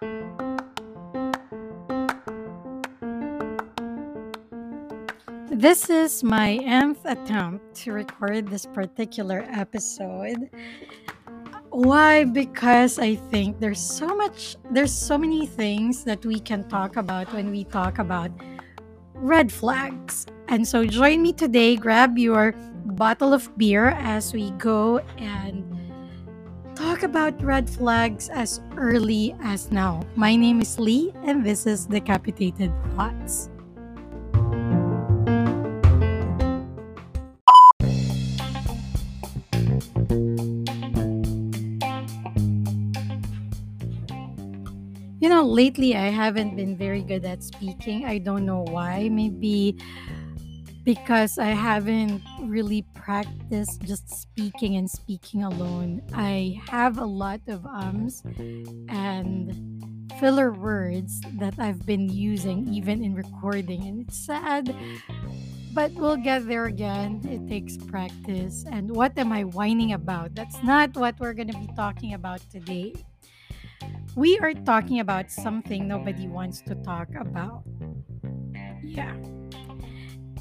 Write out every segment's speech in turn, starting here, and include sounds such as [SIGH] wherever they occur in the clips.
This is my nth attempt to record this particular episode. Why? Because I think there's so much, there's so many things that we can talk about when we talk about red flags. And so join me today, grab your bottle of beer as we go and talk about red flags as early as now. My name is Lee, and this is Decapitated Thoughts. You know, lately I haven't been very good at speaking. I don't know why. Maybe because I haven't really practiced just speaking and speaking alone. I have a lot of ums and filler words that I've been using even in recording, and it's sad. But we'll get there again. It takes practice. And what am I whining about? That's not what we're going to be talking about today. We are talking about something nobody wants to talk about. Yeah.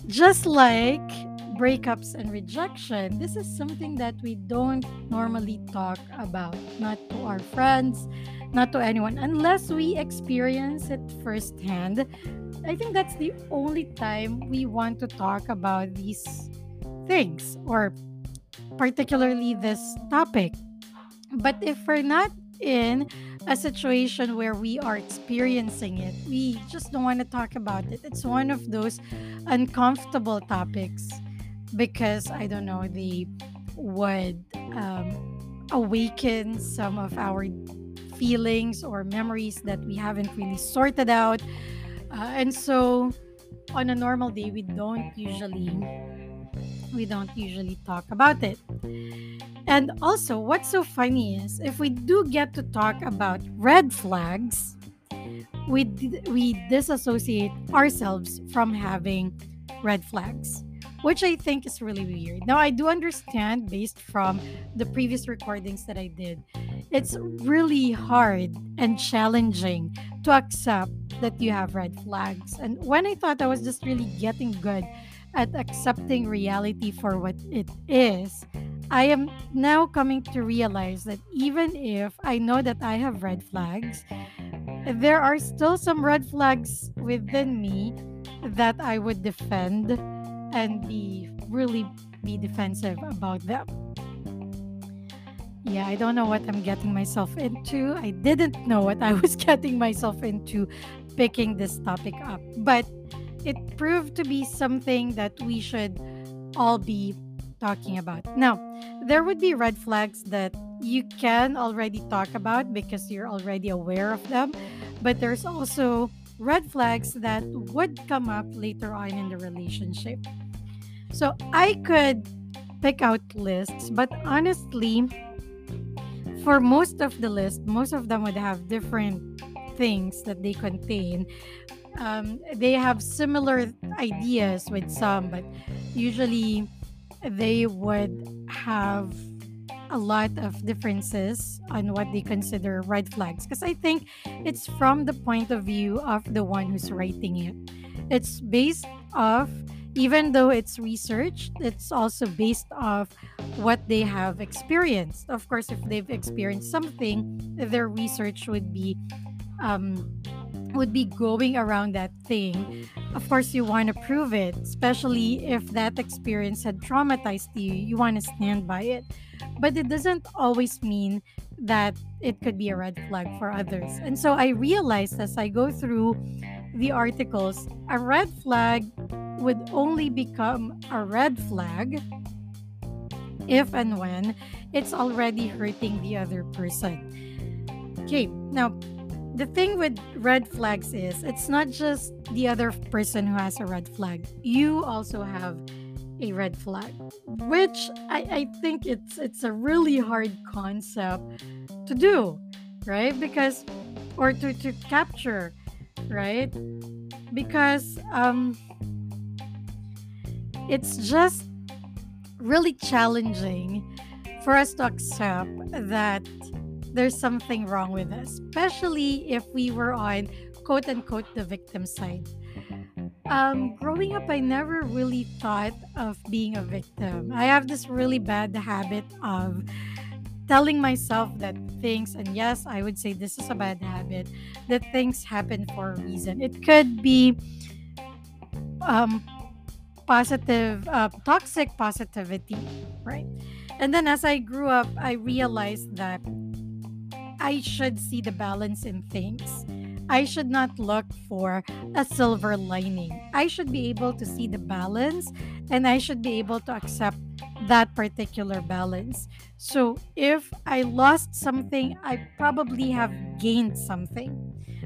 Just like breakups and rejection, this is something that we don't normally talk about, not to our friends, not to anyone, unless we experience it firsthand. I think that's the only time we want to talk about these things, or particularly this topic. But if we're not in a situation where we are experiencing it. We just don't want to talk about it. It's one of those uncomfortable topics because I don't know, they would um, awaken some of our feelings or memories that we haven't really sorted out. Uh, and so on a normal day, we don't usually we don't usually talk about it. And also, what's so funny is if we do get to talk about red flags, we we disassociate ourselves from having red flags, which I think is really weird. Now, I do understand based from the previous recordings that I did, it's really hard and challenging to accept that you have red flags. And when I thought I was just really getting good at accepting reality for what it is, I am now coming to realize that even if I know that I have red flags, there are still some red flags within me that I would defend and be really be defensive about them. Yeah, I don't know what I'm getting myself into. I didn't know what I was [LAUGHS] getting myself into picking this topic up. But it proved to be something that we should all be talking about. Now, there would be red flags that you can already talk about because you're already aware of them, but there's also red flags that would come up later on in the relationship. So I could pick out lists, but honestly, for most of the list, most of them would have different things that they contain um, they have similar ideas with some, but usually they would have a lot of differences on what they consider red flags. Because i think it's from the point of view of the one who's writing it. It's based off even though it's researched, it's also based off what they have experienced. Of course if they've experienced something their research would be um, would be going around that thing, of course, you want to prove it, especially if that experience had traumatized you. You want to stand by it. But it doesn't always mean that it could be a red flag for others. And so I realized as I go through the articles, a red flag would only become a red flag if and when it's already hurting the other person. Okay, now the thing with red flags is it's not just the other person who has a red flag. You also have a red flag, which I, I think it's it's a really hard concept to do, right? Because or to, to capture, right? Because um it's just really challenging for us to accept that there's something wrong with us, especially if we were on quote unquote the victim side. Um, growing up, I never really thought of being a victim. I have this really bad habit of telling myself that things, and yes, I would say this is a bad habit, that things happen for a reason. It could be um, positive, uh, toxic positivity, right? And then as I grew up, I realized that I should see the balance in things. I should not look for a silver lining. I should be able to see the balance and I should be able to accept that particular balance. So if I lost something, I probably have gained something.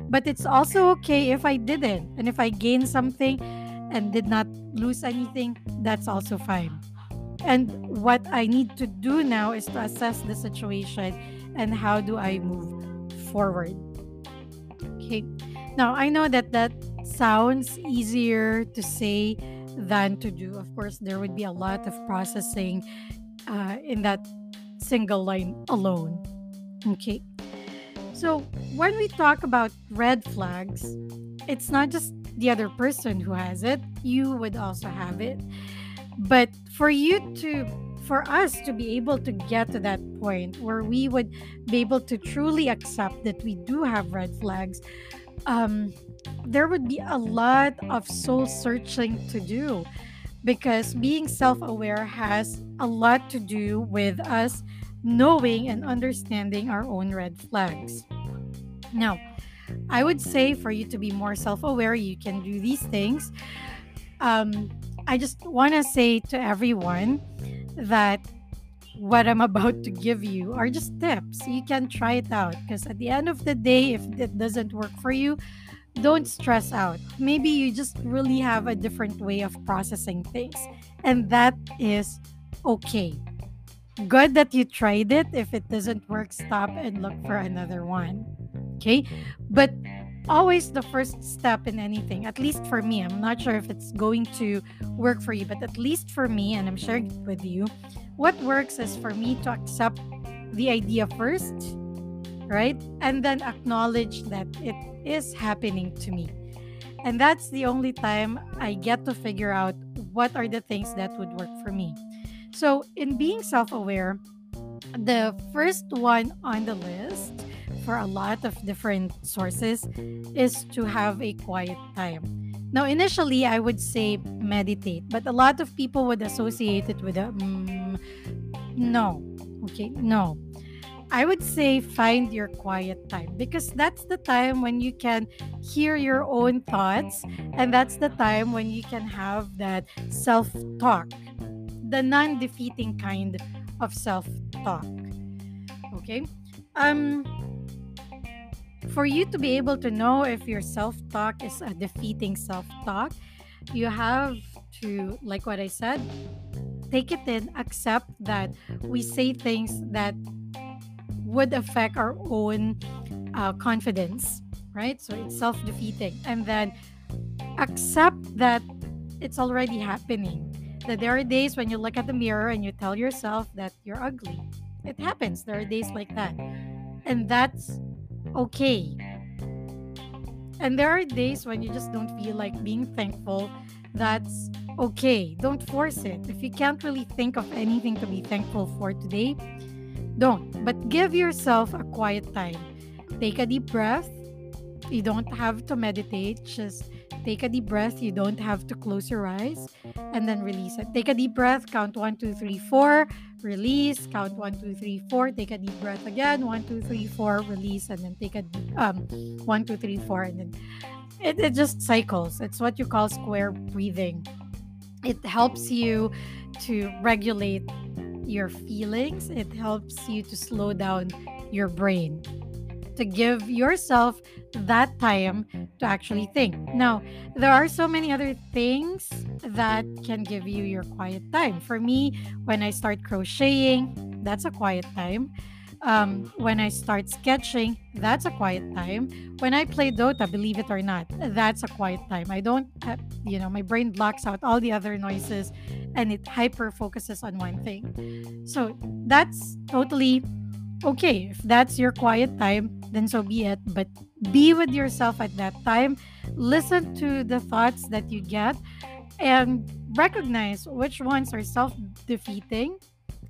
But it's also okay if I didn't. And if I gained something and did not lose anything, that's also fine. And what I need to do now is to assess the situation and how do I move forward. Okay. Now, I know that that sounds easier to say than to do. Of course, there would be a lot of processing uh, in that single line alone. Okay. So, when we talk about red flags, it's not just the other person who has it, you would also have it. But for you to for us to be able to get to that point where we would be able to truly accept that we do have red flags, um, there would be a lot of soul searching to do because being self aware has a lot to do with us knowing and understanding our own red flags. Now, I would say for you to be more self aware, you can do these things. Um, I just want to say to everyone that what I'm about to give you are just tips. You can try it out because at the end of the day, if it doesn't work for you, don't stress out. Maybe you just really have a different way of processing things, and that is okay. Good that you tried it. If it doesn't work, stop and look for another one. Okay? But always the first step in anything, at least for me, I'm not sure if it's going to work for you, but at least for me, and I'm sharing it with you, what works is for me to accept the idea first, right? And then acknowledge that it is happening to me. And that's the only time I get to figure out what are the things that would work for me. So, in being self aware, the first one on the list for a lot of different sources is to have a quiet time. Now, initially, I would say meditate, but a lot of people would associate it with a mm, no. Okay, no. I would say find your quiet time because that's the time when you can hear your own thoughts, and that's the time when you can have that self talk, the non defeating kind of self talk. Okay? Um, for you to be able to know if your self talk is a defeating self talk, you have to, like what I said, take it in, accept that we say things that would affect our own uh, confidence, right? So it's self defeating. And then accept that it's already happening. That there are days when you look at the mirror and you tell yourself that you're ugly. It happens. There are days like that. And that's okay. And there are days when you just don't feel like being thankful. That's okay. Don't force it. If you can't really think of anything to be thankful for today, don't. But give yourself a quiet time. Take a deep breath. You don't have to meditate, just Take a deep breath. You don't have to close your eyes and then release it. Take a deep breath. Count one, two, three, four. Release. Count one, two, three, four. Take a deep breath again. One, two, three, four. Release and then take a um one, two, three, four, and then it, it just cycles. It's what you call square breathing. It helps you to regulate your feelings. It helps you to slow down your brain to give yourself that time to actually think. Now, there are so many other things that can give you your quiet time. For me, when I start crocheting, that's a quiet time. Um, when I start sketching, that's a quiet time. When I play Dota, believe it or not, that's a quiet time. I don't, have, you know, my brain blocks out all the other noises and it hyper focuses on one thing. So that's totally okay, if that's your quiet time, then so be it. But be with yourself at that time. Listen to the thoughts that you get and recognize which ones are self defeating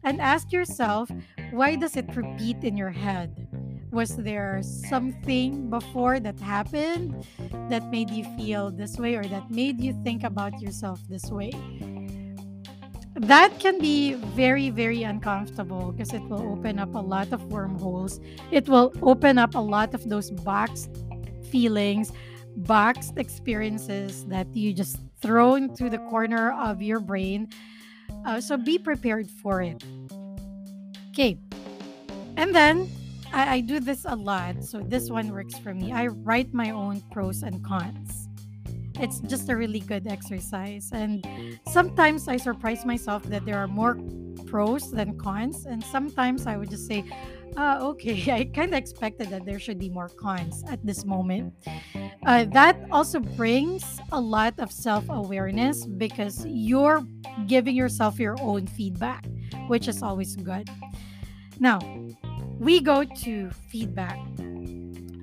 and ask yourself why does it repeat in your head was there something before that happened that made you feel this way or that made you think about yourself this way that can be very very uncomfortable because it will open up a lot of wormholes. It will open up a lot of those boxed feelings boxed experiences that you just throw into the corner of your brain. Uh, so be prepared for it. Okay. And then I, I do this a lot. So this one works for me. I write my own pros and cons it's just a really good exercise. And sometimes I surprise myself that there are more pros than cons. And sometimes I would just say, uh, okay, [LAUGHS] I kind of expected that there should be more cons at this moment. Uh, that also brings a lot of self awareness because you're giving yourself your own feedback, which is always good. Now, we go to feedback.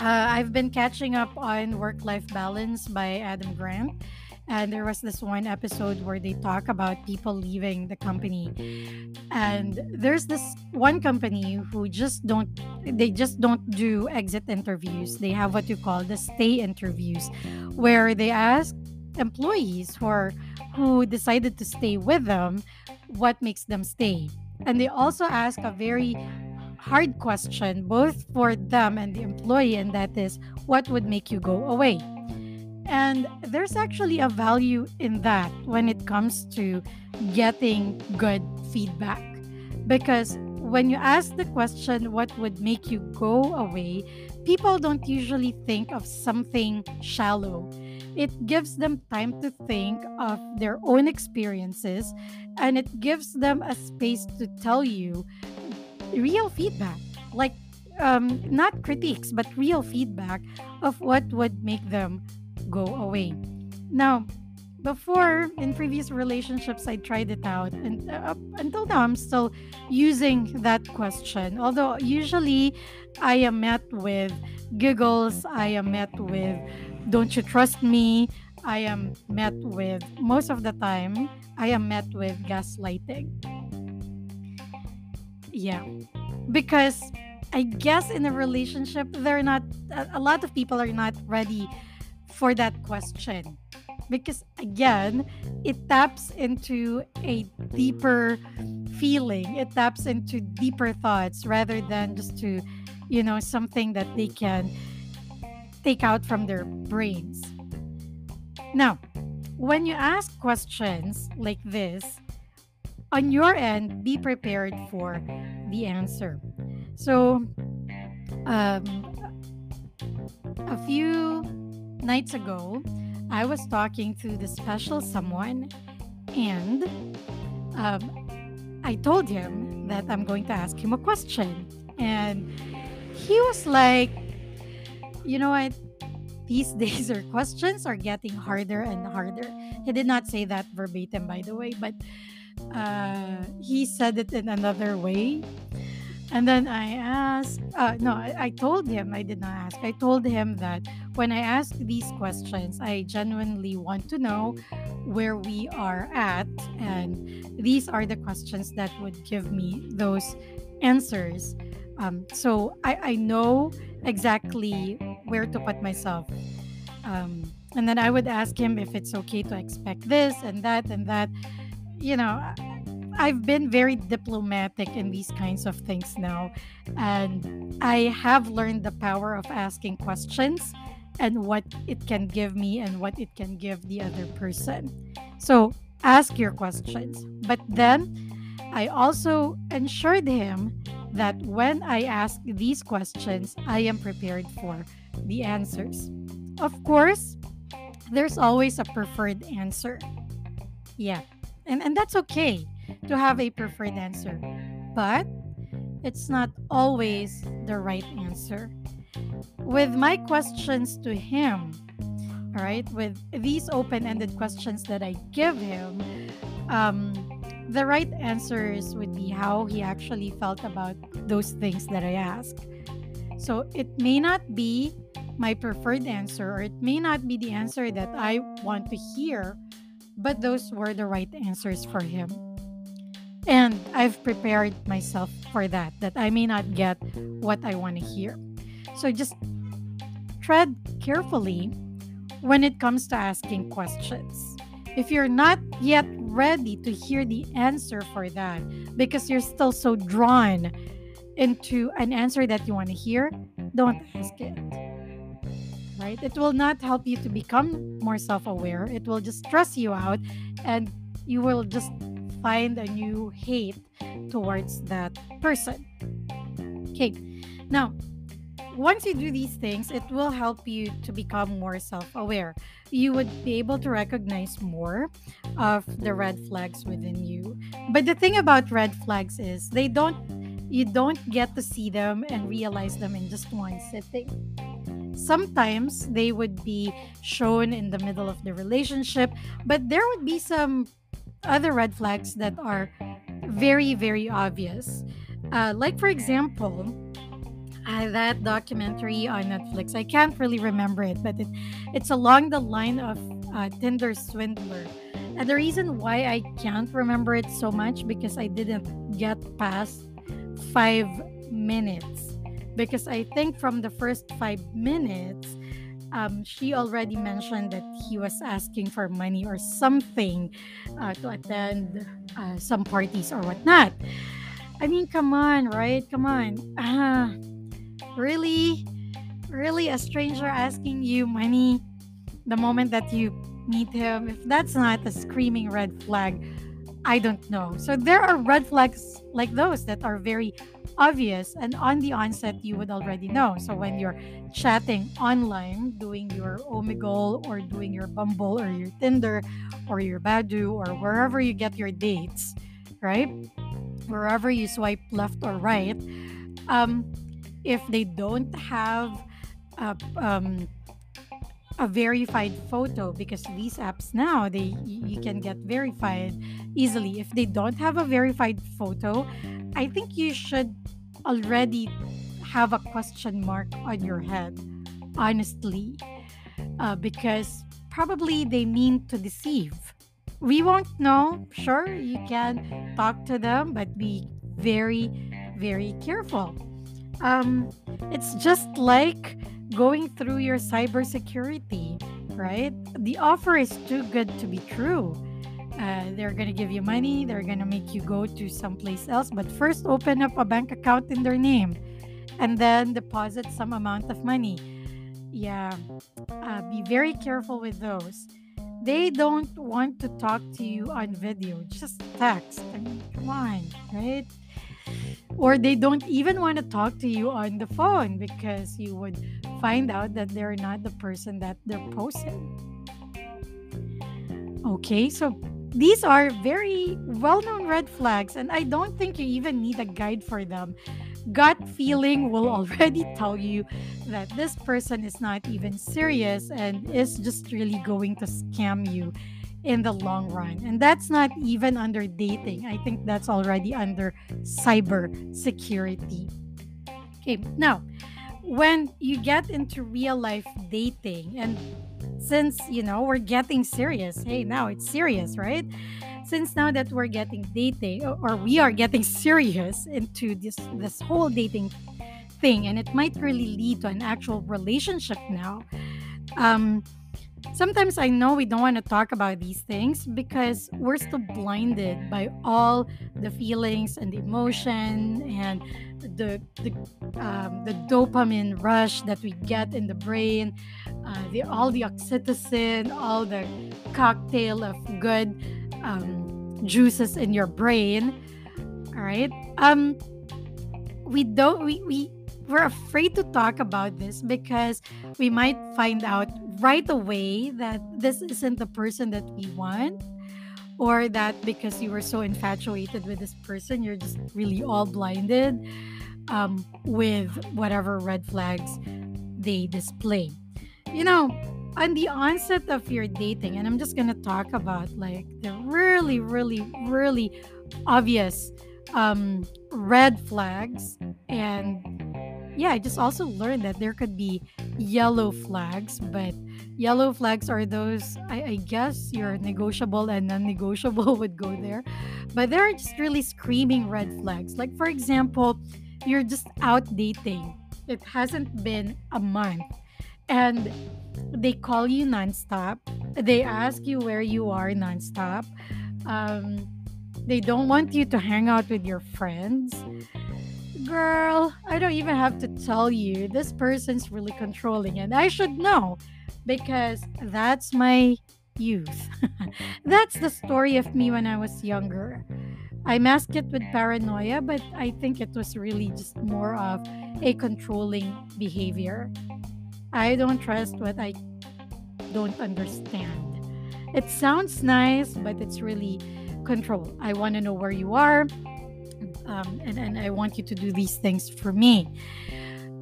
Uh, I've been catching up on Work Life Balance by Adam Grant. And there was this one episode where they talk about people leaving the company. And there's this one company who just don't they just don't do exit interviews. They have what you call the stay interviews, where they ask employees who are who decided to stay with them what makes them stay. And they also ask a very hard question both for them and the employee, and that is what would make you go away? And there's actually a value in that when it comes to getting good feedback. Because when you ask the question, what would make you go away, people don't usually think of something shallow. It gives them time to think of their own experiences and it gives them a space to tell you real feedback, like um, not critiques, but real feedback of what would make them go away. Now, before in previous relationships, I tried it out, and uh, until now, I'm still using that question. Although usually I am met with giggles, I am met with, don't you trust me? I am met with, most of the time, I am met with gaslighting. Yeah. Because I guess in a relationship, they're not, a lot of people are not ready for that question. Because again, it taps into a deeper feeling, it taps into deeper thoughts rather than just to, you know, something that they can take out from their brains. Now, when you ask questions like this, on your end, be prepared for the answer. So, um, a few nights ago, I was talking to the special someone, and um, I told him that I'm going to ask him a question. And he was like, you know what? These [LAUGHS] days, our questions are getting harder and harder. He did not say that verbatim, by the way, but uh, he said it in another way. And then I asked, uh, no, I, I told him, I did not ask. I told him that when I ask these questions, I genuinely want to know where we are at. And these are the questions that would give me those answers. Um, so I, I know exactly where to put myself. Um, and then I would ask him if it's okay to expect this and that and that you know, I've been very diplomatic in these kinds of things now. And I have learned the power of asking questions and what it can give me and what it can give the other person. So ask your questions. But then I also ensured him that when I ask these questions, I am prepared for the answers. Of course, there's always a preferred answer. Yeah. And, and that's okay to have a preferred answer. But it's not always the right answer. With my questions to him, all right, with these open ended questions that I give him, um, the right answers would be how he actually felt about those things that I ask. So it may not be my preferred answer, or it may not be the answer that I want to hear, but those were the right answers for him. And I've prepared myself for that, that I may not get what I want to hear. So just tread carefully when it comes to asking questions. If you're not yet ready to hear the answer for that because you're still so drawn into an answer that you want to hear, don't ask it. Right? It will not help you to become more self aware. It will just stress you out and you will just find a new hate towards that person. Okay. Now, once you do these things, it will help you to become more self aware. You would be able to recognize more of the red flags within you. But the thing about red flags is they don't, you don't get to see them and realize them in just one sitting. Sometimes they would be shown in the middle of the relationship, but there would be some other red flags that are very, very obvious. Uh, like, for example, uh, that documentary on Netflix. I can't really remember it, but it, it's along the line of uh, Tinder Swindler. And the reason why I can't remember it so much because I didn't get past five minutes. Because I think from the first five minutes, um, she already mentioned that he was asking for money or something uh, to attend uh, some parties or whatnot. I mean, come on, right? Come on. Uh, Really? Really? A stranger asking you money the moment that you meet him? If that's not a screaming red flag, I don't know. So there are red flags like those that are very obvious and on the onset you would already know. So when you're chatting online, doing your Omegle or doing your Bumble or your Tinder or your Badoo or wherever you get your dates, right? Wherever you swipe left or right, um, if they don't have a, um, a verified photo because these apps now they you can get verified easily. If they don't have a verified photo i think you should already have a question mark on your head honestly uh, because probably they mean to deceive. We won't know sure you can talk to them but be very very careful. Um, it's just like going through your cybersecurity, right? The offer is too good to be true. Uh, they're going to give you money, they're going to make you go to someplace else, but first open up a bank account in their name and then deposit some amount of money. Yeah, uh, be very careful with those. They don't want to talk to you on video, just text. I mean, come on, right? Or they don't even want to talk to you on the phone because you would find out that they're not the person that they're posting. Okay, so these are very well known red flags, and I don't think you even need a guide for them. Gut feeling will [LAUGHS] already tell you that this person is not even serious and is just really going to scam you in the long run. And that's not even under dating. I think that's already under cyber security. Okay, now when you get into real life dating, and since you know we're getting serious, hey, now it's serious, right? Since now that we're getting dating, or we are getting [LAUGHS] serious into this this whole dating thing, and it might really lead to an actual relationship now. Um, sometimes I know we don't want to talk about these things because we're still blinded by all the feelings and the emotion and the the um, the dopamine rush that we get in the brain, uh, the all the oxytocin, all the cocktail of good um, juices in your brain. All right. Um, we don't we we we're afraid to talk about this because we might find out right away that this isn't the person that we want or that because you were so infatuated with this person you're just really all blinded um, with whatever red flags they display. You know on the onset of your dating and i'm just gonna talk about like the really really really obvious um, red flags and yeah, I just also learned that there could be yellow flags, but yellow flags are those, I, I guess, your negotiable and non negotiable [LAUGHS] would go there. But there are just really screaming red flags. Like, for example, you're just out dating, it hasn't been a month, and they call you nonstop, they ask you where you are nonstop. Um, they don't want you to hang out with your friends Girl, I don't even have to tell you. This person's really controlling, and I should know because that's my youth. [LAUGHS] that's the story of me when I was younger. I masked it with paranoia, but I think it was really just more of a controlling behavior. I don't trust what I don't understand. It sounds nice, but it's really control. I want to know where you are um, and, and I want you to do these things for me.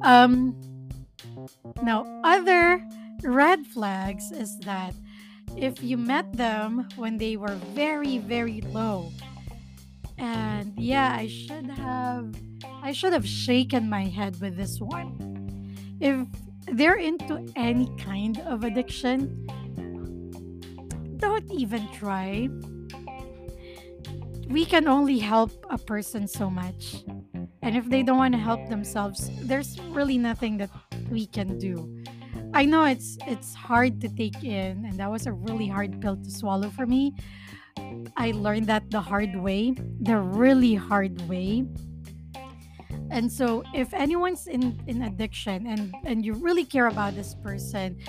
Um, now, other red flags is that if you met them when they were very, very low, and yeah, I should have, I should have shaken my head with this one. If they're into any kind of addiction, don't even try we can only help a person so much. And if they don't want to help themselves, there's really nothing that we can do. I know it's it's hard to take in and that was a really hard pill to swallow for me. I learned that the hard way, the really hard way. And so if anyone's in in addiction and and you really care about this person,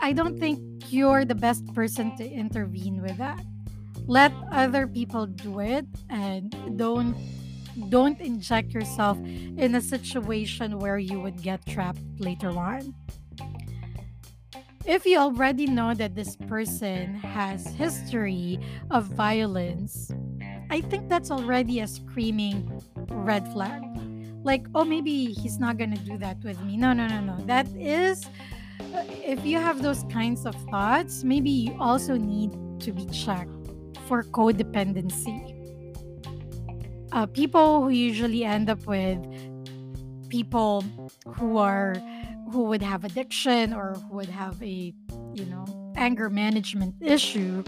I don't think you're the best person to intervene with that let other people do it and don't don't inject yourself in a situation where you would get trapped later on. If you already know that this person has history of violence i think that's already a screaming red flag. Like oh maybe he's not gonna do that with me. No no no no. That is uh, if you have those kinds of thoughts maybe you also need to be checked for codependency. Uh, people who usually end up with people who are who would have addiction or who would have a you know anger management issue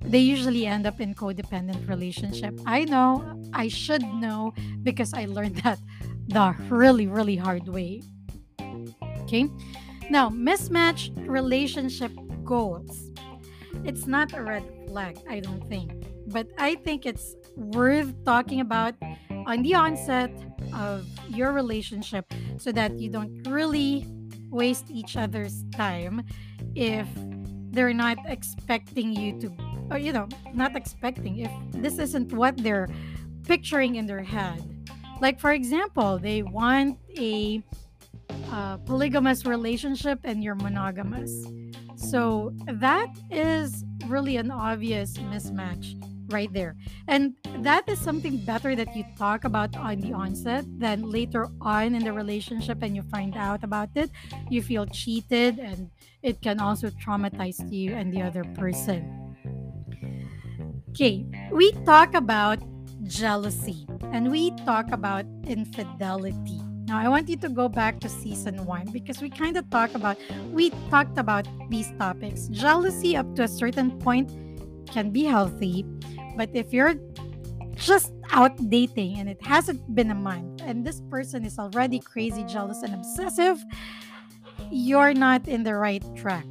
they usually end up in codependent relationship. I know i should know because i learned [LAUGHS] that the really really hard way. Okay? Now mismatched relationship goals it's not a red flag, I don't think. But I think it's worth talking about on the onset of your relationship so that you don't really waste each other's time if they're not expecting you to or you know not expecting if this isn't what they're picturing in their head like for example they want a uh, polygamous relationship and you're monogamous so that is really an obvious mismatch right there. And that is something better that you talk about on the onset than later on in the relationship and you find out about it. You feel cheated and it can also traumatize you and the other person. Okay, we talk about jealousy and we talk about infidelity. Now, I want you to go back to season one because we kind of talk about, we talked about these topics. Jealousy up to a certain point can be healthy, but if you're just out dating and it hasn't been a month and this person is already crazy jealous and obsessive, you're not in the right track.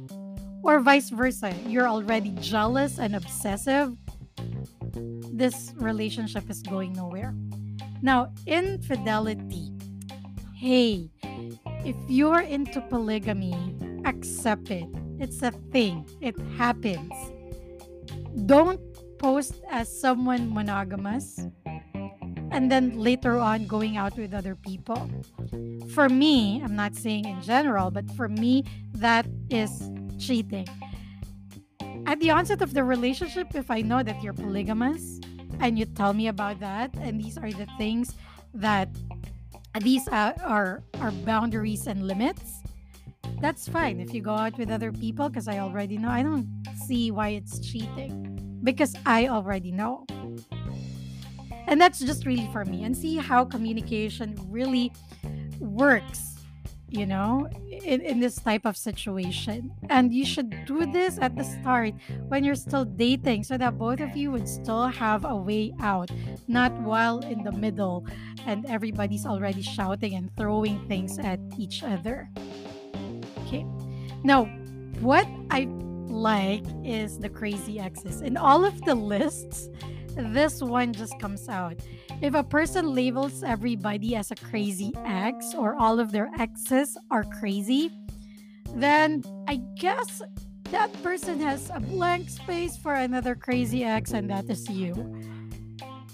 Or vice versa, you're already jealous and obsessive, this relationship is going nowhere. Now, infidelity hey, if you're into polygamy, accept it. It's a thing, it happens. Don't post as someone monogamous and then later on going out with other people. For me, I'm not saying in general, but for me, that is cheating. At the onset of the relationship, if I know that you're polygamous and you tell me about that, and these are the things that Uh, these are, are are boundaries and limits. That's fine if you go out with other people because i already know. I don't see why it's cheating because i already know. And that's just really for me. And see how communication really works you know, in, in this type of situation. And you should do this at the start when you're still dating so that both of you would still have a way out, not while in the middle and everybody's already shouting and throwing things at each other. Okay. Now, what I like is the crazy exes. In all of the lists, this one just comes out. If a person labels everybody as a crazy ex or all of their exes are crazy, then I guess that person has a blank space for another crazy ex, and that is you.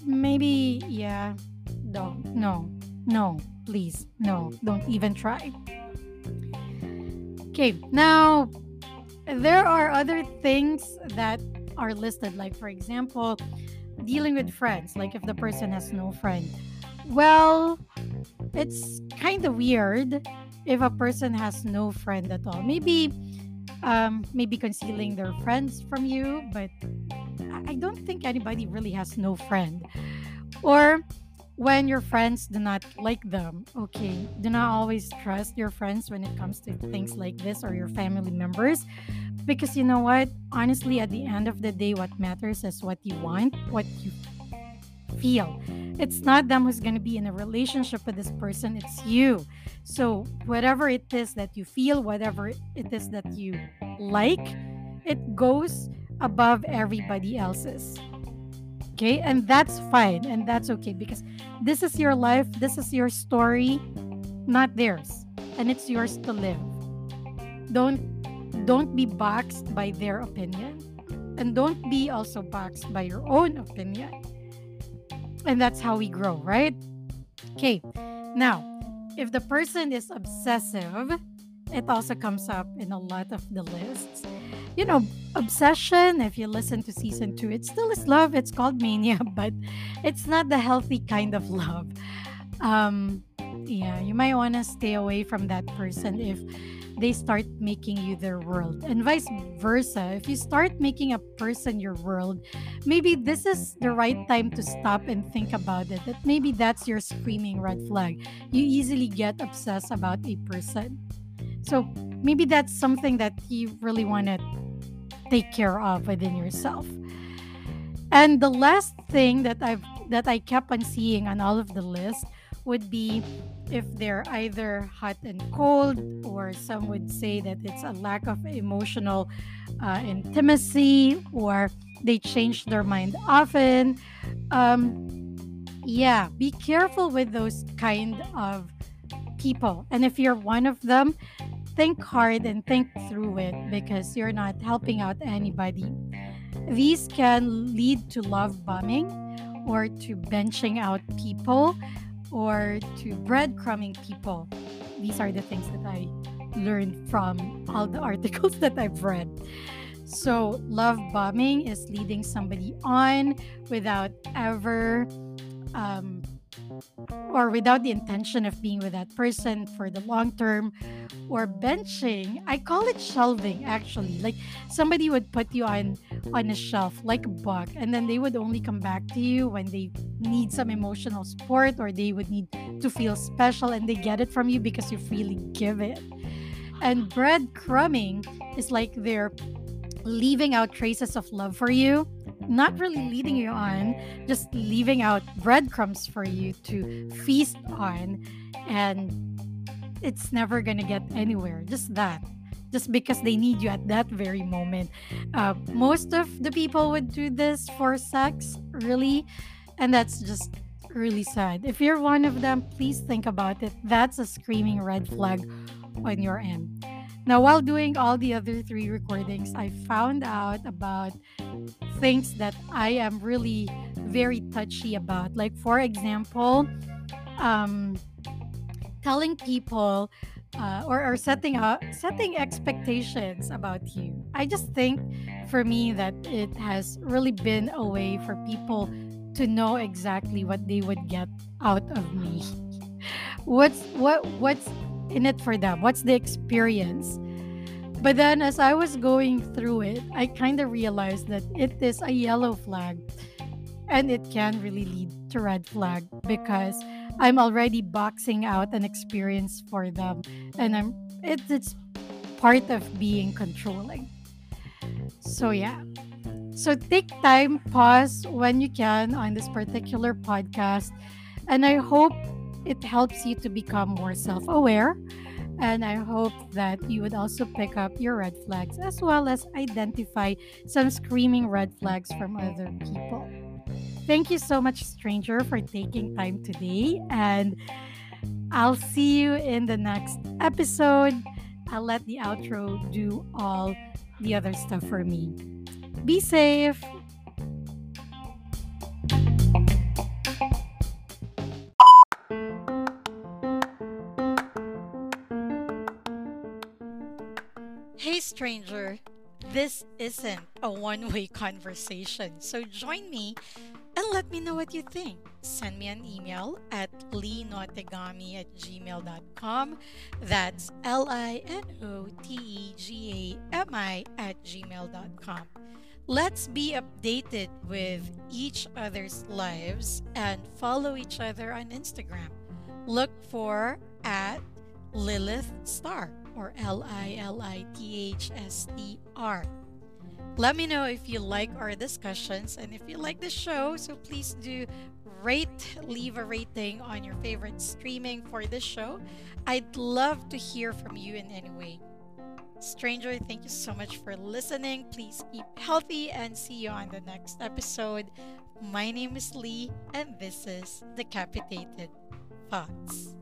Maybe, yeah. No, no, no, please, no, don't even try. Okay, now there are other things that are listed, like, for example, dealing with friends, like if the person has no friend. Well, it's kind of weird if a person has no friend at all. Maybe um maybe concealing their friends from you, but I don't think anybody really has no friend. Or when your friends do not like them. Okay, do not always trust your friends when it comes to things like this or your family members because you know what? Honestly, at the end of the day, what matters is what you want, what you feel. It's not them who's going to be in a relationship with this person, it's you. So, whatever it is that you feel, whatever it is that you like, it goes above everybody else's. Okay? And that's fine and that's okay because this is your life, this is your story, not theirs. And it's yours to live. Don't don't be boxed by their opinion and don't be also boxed by your own opinion. And that's how we grow right? Okay now if the person is obsessive it also comes up in a lot of the lists. You know obsession if you listen to season two it still is love it's called mania [LAUGHS] but it's not the healthy kind of love. Um yeah you might want to stay away from that person if they start making you their world. And vice versa. If you start making a person your world, maybe this is the right time to stop and think about it. That maybe that's your screaming red flag. You easily get obsessed about a person. So maybe that's something that you really want to take care of within yourself. And the last thing that I've that I kept on seeing on all of the list would be if they're either hot and cold, or some would say that it's a lack of emotional uh, intimacy, or they change their mind often. Um, yeah, be careful with those kind of people. And if you're one of them, think hard and think through it because you're not helping out anybody. These can lead to love bombing or to benching out people or to breadcrumbing people. These are the things that I learned from all the [LAUGHS] articles that I've read. So, love bombing is leading somebody on without ever um, or without the intention of being with that person for the long term or benching i call it shelving actually. Like somebody would put you on on a shelf like a book and then they would only come back to you when they need some emotional support or they would need to feel special and they get it from you because you freely give it. And breadcrumbing is like they're leaving out traces of love for you not really leading you on, just leaving out breadcrumbs for you to feast on. And it's never going to get anywhere. Just that. Just because they need you at that very moment. Uh, most of the people would do this for sex, really. And that's just really sad. If you're one of them, please think about it. That's a screaming red flag on your end. Now, while doing all the other three recordings, I found out about things that I am really very touchy about. Like, for example, um, telling people uh, or, or setting up setting expectations about you. I just think for me that it has really been a way for people to know exactly what they would get out of me. [LAUGHS] what's what what's in it for them? What's the experience? But then as I was going through it, I kind of realized that it is a yellow flag and it can really lead to red flag because I'm already boxing out an experience for them and I'm it, it's part of being controlling. So yeah. So take time, pause when you can on this particular podcast and I hope it helps you to become more self-aware and I hope that you would also pick up your red flags as well as identify some screaming red flags from other people. Thank you so much, stranger, for taking time today. And I'll see you in the next episode. I'll let the outro do all the other stuff for me. Be safe. Stranger. This isn't a one way conversation, so join me and let me know what you think. Send me an email at linotegami at gmail.com. That's L I N O T E G A M I at gmail.com. Let's be updated with each other's lives and follow each other on Instagram. Look for at Lilith Star or L I L I T H S T R. Let me know if you like our discussions and if you like the show. So please do rate, leave a rating on your favorite streaming for this show. I'd love to hear from you in any way. Stranger, thank you so much for listening. Please keep healthy and see you on the next episode. My name is Lee, and this is Decapitated Thoughts.